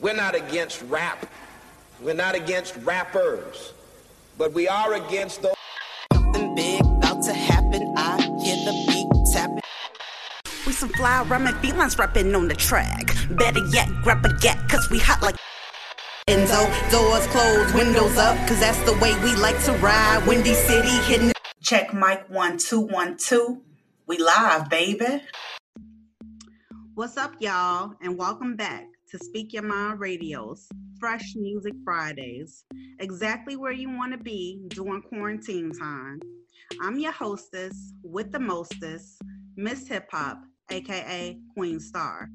We're not against rap. We're not against rappers. But we are against those. Something big about to happen. I hear the beat tapping. We some fly rhyming felines rapping on the track. Better yet, grab a gat, cause we hot like. Enzo, doors closed, windows up, cause that's the way we like to ride. Windy City hitting. Check mic one two one two. We live, baby. What's up, y'all, and welcome back to Speak Your Mind Radio's Fresh Music Fridays, exactly where you want to be during quarantine time. I'm your hostess with the mostest, Miss Hip Hop, aka Queen Star.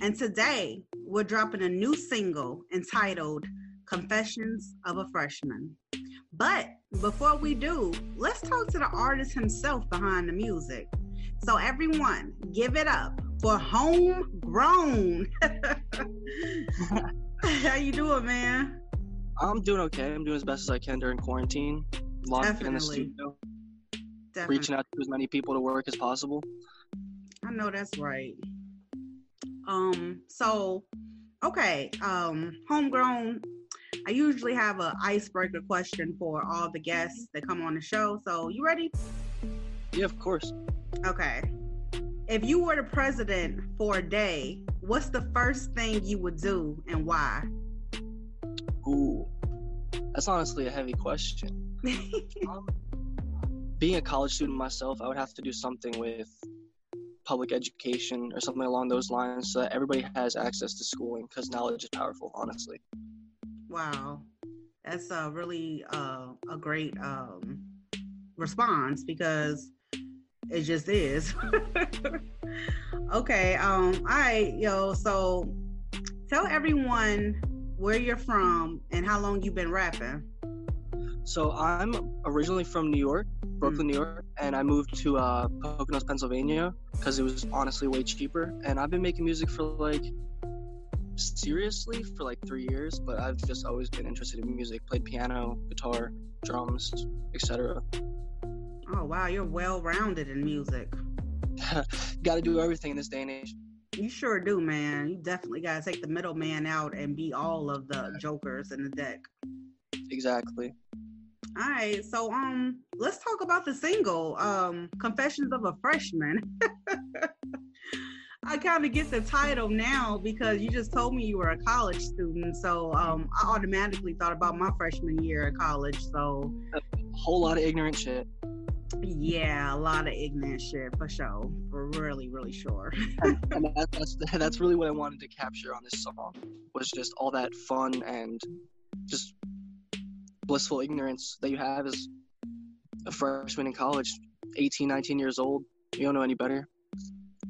And today we're dropping a new single entitled Confessions of a Freshman. But before we do, let's talk to the artist himself behind the music. So, everyone, give it up for homegrown. How you doing, man? I'm doing okay. I'm doing as best as I can during quarantine. Locked in the studio, Definitely. reaching out to as many people to work as possible. I know that's right. Um, so okay, um, homegrown. I usually have a icebreaker question for all the guests that come on the show. So you ready? Yeah, of course. Okay. If you were the president for a day, what's the first thing you would do and why? Ooh, that's honestly a heavy question. Um, being a college student myself, I would have to do something with public education or something along those lines so that everybody has access to schooling because knowledge is powerful, honestly. wow, that's a really uh, a great um, response because it just is. okay, um, all right, yo. So tell everyone where you're from and how long you've been rapping. So I'm originally from New York, Brooklyn, New York, and I moved to uh, Poconos, Pennsylvania, because it was honestly way cheaper. And I've been making music for like seriously for like three years, but I've just always been interested in music. Played piano, guitar, drums, etc. Oh wow, you're well rounded in music. Got to do everything in this day and age. You sure do, man. You definitely gotta take the middleman out and be all of the jokers in the deck. Exactly. All right, so um, let's talk about the single, um, "Confessions of a Freshman." I kind of get the title now because you just told me you were a college student, so um, I automatically thought about my freshman year at college. So a Whole lot of ignorant shit. Yeah, a lot of ignorant shit for sure, for really, really sure. and that, that's that's really what I wanted to capture on this song was just all that fun and just blissful ignorance that you have as a freshman in college 18 19 years old you don't know any better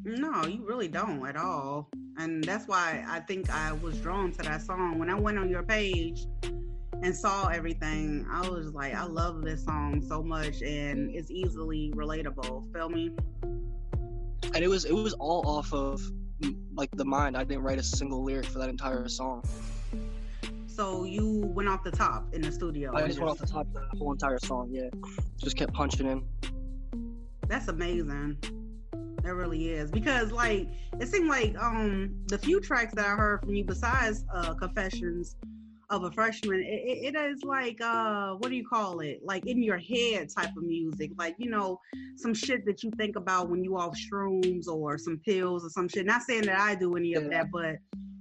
No, you really don't at all. And that's why I think I was drawn to that song. When I went on your page and saw everything, I was like, I love this song so much and it's easily relatable. Feel me? and it was it was all off of like the mind i didn't write a single lyric for that entire song So you went off the top in the studio. i just went off the top of the whole entire song yeah just kept punching in That's amazing. That really is because like it seemed like um the few tracks that I heard from you besides uh Confessions of a Freshman, it, it is like uh what do you call it? Like in your head type of music, like you know some shit that you think about when you off shrooms or some pills or some shit. Not saying that I do any of that, but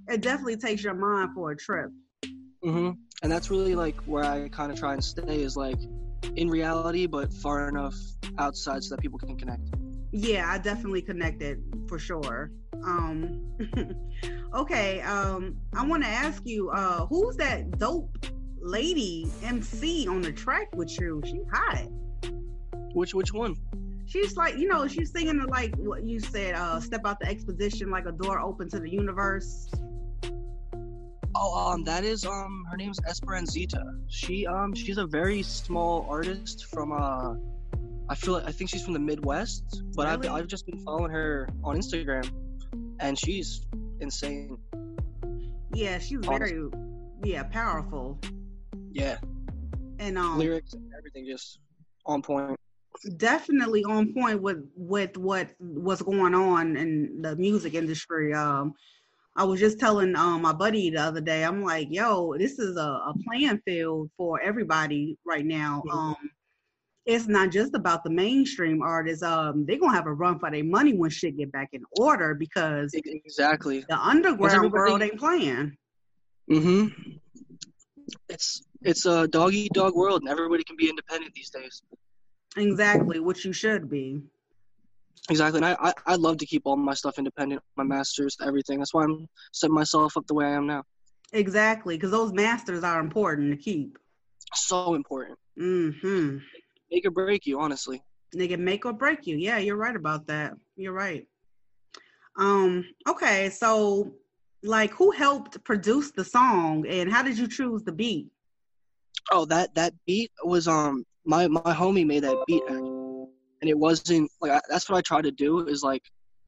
it definitely takes your mind for a trip. Mm-hmm. and that's really like where i kind of try and stay is like in reality but far enough outside so that people can connect Yeah, I definitely connected for sure. Um okay, um I want to ask you uh who's that dope lady MC on the track with you? She hot. which which one She's like, you know, she's singing the, like what you said, uh step out the exposition like a door open to the universe. Oh, um, that is um, her name's Esperanzita. She um, she's a very small artist from uh, I feel like, I think she's from the Midwest, but Really? I've I've just been following her on Instagram, and she's insane. Yeah, she's very yeah powerful Yeah, and um lyrics and everything just on point. definitely on point with with what what's going on in the music industry. Um, I was just telling um my buddy the other day, I'm like, yo, this is a, a playing field for everybody right now. Mhm. Um, it's not just about the mainstream artists. Um, they're gonna have a run for their money when shit get back in order because Exactly. the underground world ain't playing. Mm-hmm. It's it's a dog eat dog world, and everybody can be independent these days. Exactly, which you should be. Exactly, and I, I I love to keep all my stuff independent, my masters, everything. That's why I'm setting myself up the way I am now. Exactly, because those masters are important to keep. So important. Mm-hmm. Make or break you, honestly. Nigga, make or break you. Yeah, you're right about that. You're right. Um, okay, so like who helped produce the song and how did you choose the beat? Oh, that that beat was um my my homie made that beat, and it wasn't like I, that's what I try to do is like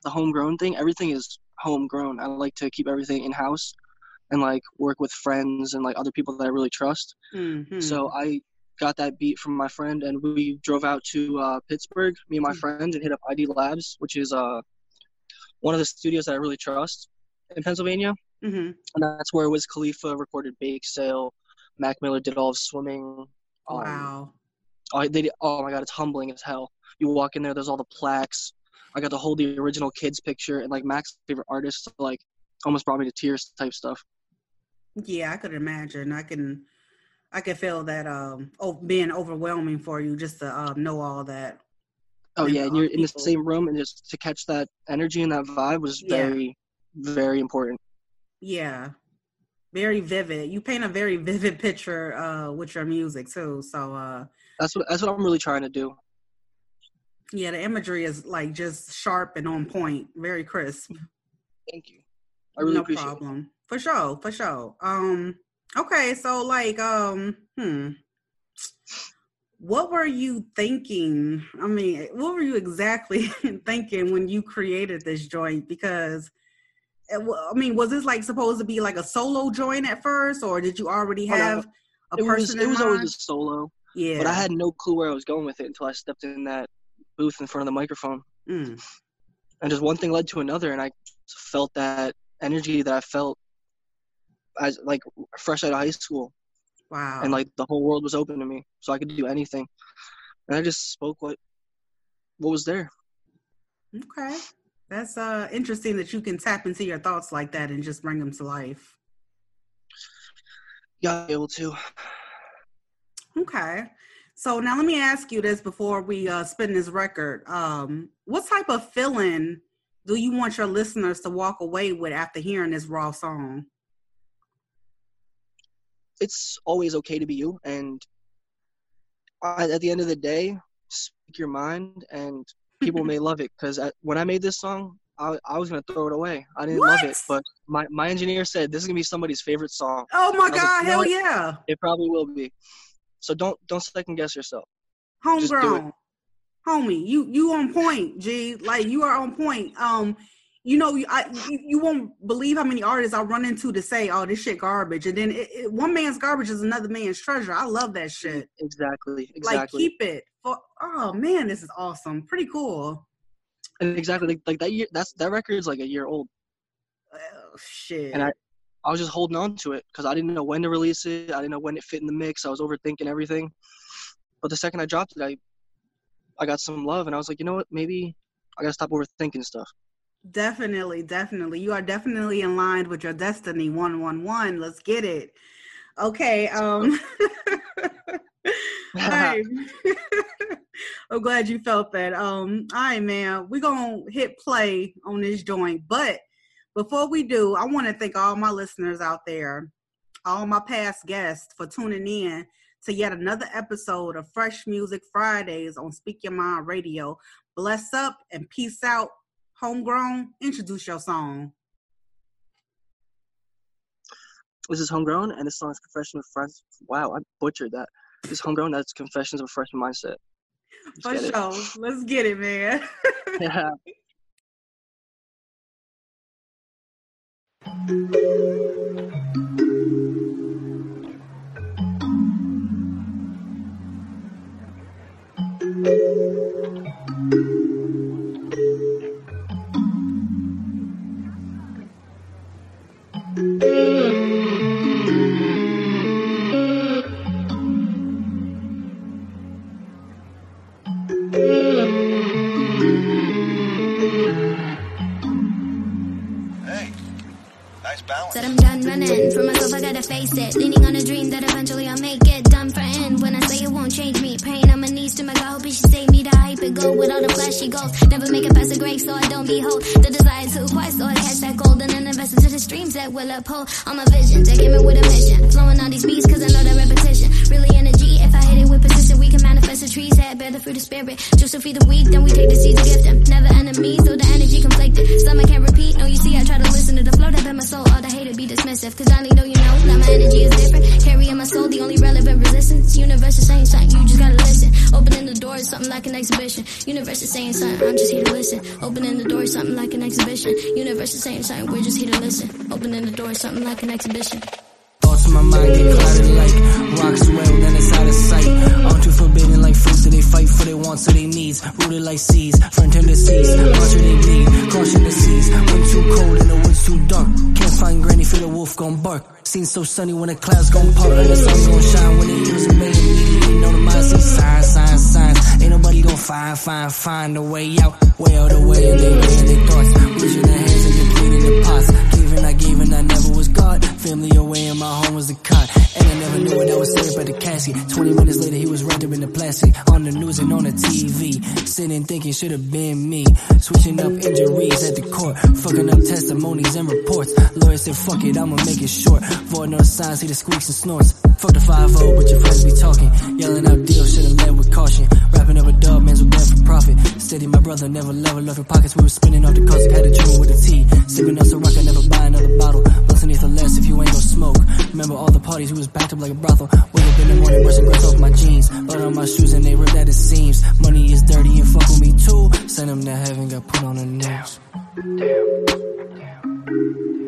the homegrown thing. Everything is homegrown. I like to keep everything in house and like work with friends and like other people that I really trust. Mhm. So I got that beat from my friend, and we drove out to uh, Pittsburgh, me and my Mm. friend, and hit up ID Labs, which is uh, one of the studios that I really trust in Pennsylvania. Mhm. And that's where Wiz Khalifa recorded Bake Sale. Mac Miller did all of swimming. Um, Wow. Oh, they did, oh my god, it's humbling as hell. You walk in there, there's all the plaques. I got to hold the original kids picture, and like Mac's favorite artist, like almost brought me to tears type stuff. Yeah, I could imagine. I can I can feel that um oh, being overwhelming for you just to um, know all that. Oh yeah, you're in the same room, and just to catch that energy and that vibe was Yeah. very, very important. Yeah. Very vivid. You paint a very vivid picture uh with your music too. So uh That's what that's what I'm really trying to do. yeah, the imagery is like just sharp and on point, very crisp. Thank you. I really no appreciate it. problem. For sure, for sure. Um okay, so like um hmm what were you thinking? I mean, what were you exactly thinking when you created this joint because it I mean, was this like supposed to be like a solo joint at first or did you already Oh, no. have a It was person it in was mind? always a solo, yeah. but I had no clue where I was going with it until I stepped in that booth in front of the microphone. Mm, and just one thing led to another and i felt that energy that i felt as like fresh out of high school wow. and like the whole world was open to me so i could do anything and i just spoke what what was there Okay. That's uh interesting that you can tap into your thoughts like that and just bring them to life. You got able to Okay. So now let me ask you this before we uh spin this record. Um what type of feeling do you want your listeners to walk away with after hearing this raw song? It's always okay to be you and I, at the end of the day speak your mind and people may love it because when i made this song I, I was gonna throw it away i didn't love it but my, my engineer said this is gonna be somebody's favorite song Oh my like, god, you know hell yeah. it probably will be so don't don't second guess yourself Just do it. Homegrown. Homie, you you on point, G. Like you are on point. Um you know, you- I, you, you won't believe how many artists I run into to say, "Oh, this shit garbage," and then it, it, one man's garbage is another man's treasure. I love that mm, shit. Exactly. Exactly. Like, keep it. For, oh man, this is awesome. Pretty cool. exactly like, like that year. That's that record's like a year old. Oh, shit. And I- I was just holding on to it because I didn't know when to release it. I didn't know when it fit in the mix. I was overthinking everything. But the second I dropped it, I I got some love, and I was like, you know what? Maybe I gotta stop overthinking stuff. Definitely, definitely. You are definitely in line with your destiny. One, one, one. Let's get it. Okay. Um. I'm glad you felt that. Um. All right, man. We're gonna hit play on this joint, but before we do, I want to thank all my listeners out there, all my past guests for tuning in to yet another episode of Fresh Music Fridays on Speak Your Mind Radio. Bless up and peace out. Homegrown, introduce your song. this is homegrown, and this song is Confession of Fresh. Wow, I butchered that. This is homegrown. That's Confessions of a Freshman Mindset. Let's For sure. Let's get it, man. yeah. Said I'm done running. For myself, I gotta face it. Leaning on a dream that eventually I'll make it. Done for end. When I say it won't change me. Praying on my knees to my God, hope he should save me to hype it. Go with all the flashy goals. Never make it past the grave, so I don't behold. The desire to acquire, so I catch that gold. And invest into the streams that will uphold all my visions. They came in with a mission. Like an exhibition. Universe is saying something, we're just here to listen. Opening the door something like an exhibition. Thoughts in my mind get clouded like rocks well, then it's out of sight. I'm too forbidden like fruits, so they fight for their wants, so they needs. Rooted like seeds, front tendencies, watching they bleed, crossing the seas. Wind too cold and the woods too dark. Can't find granny, feel the wolf gon' bark. Seen so sunny when the clouds gon' part and the sun gon' shine when the ears are made. Immediately know the mind find, find, find a way out. Out the way they in their thoughts. Reaching their hands and depleting the pots. Giving, I gave and I never was God. Family away and my home was the cot. And I never knew what I was saying by the casket. 20 minutes later he was wrapped up in the plastic. On the news and on the TV. Sitting thinking should've been me. Switching up injuries at the court. Fucking up testimonies and reports. Lawyer said fuck it, I'ma make it short. Void no signs, see the squeaks and snorts. Fuck the 5 but your friends be talking. Yelling out deals, should've led with caution. Wrapping up a dub, man's with bad for profit. Steady, my brother never level up your pockets. We were spinning off the coast, had a chew with a T. Sipping up so rock, I never buy another bottle. Busting the less if you ain't gon' smoke. Remember all the parties, we was backed up like a brothel. Wake up in the morning, brushing grass off my jeans. Blood on my shoes and they ripped at the seams. Money is dirty and fuck with me too. Send them to heaven, got put on the news. Damn. Damn.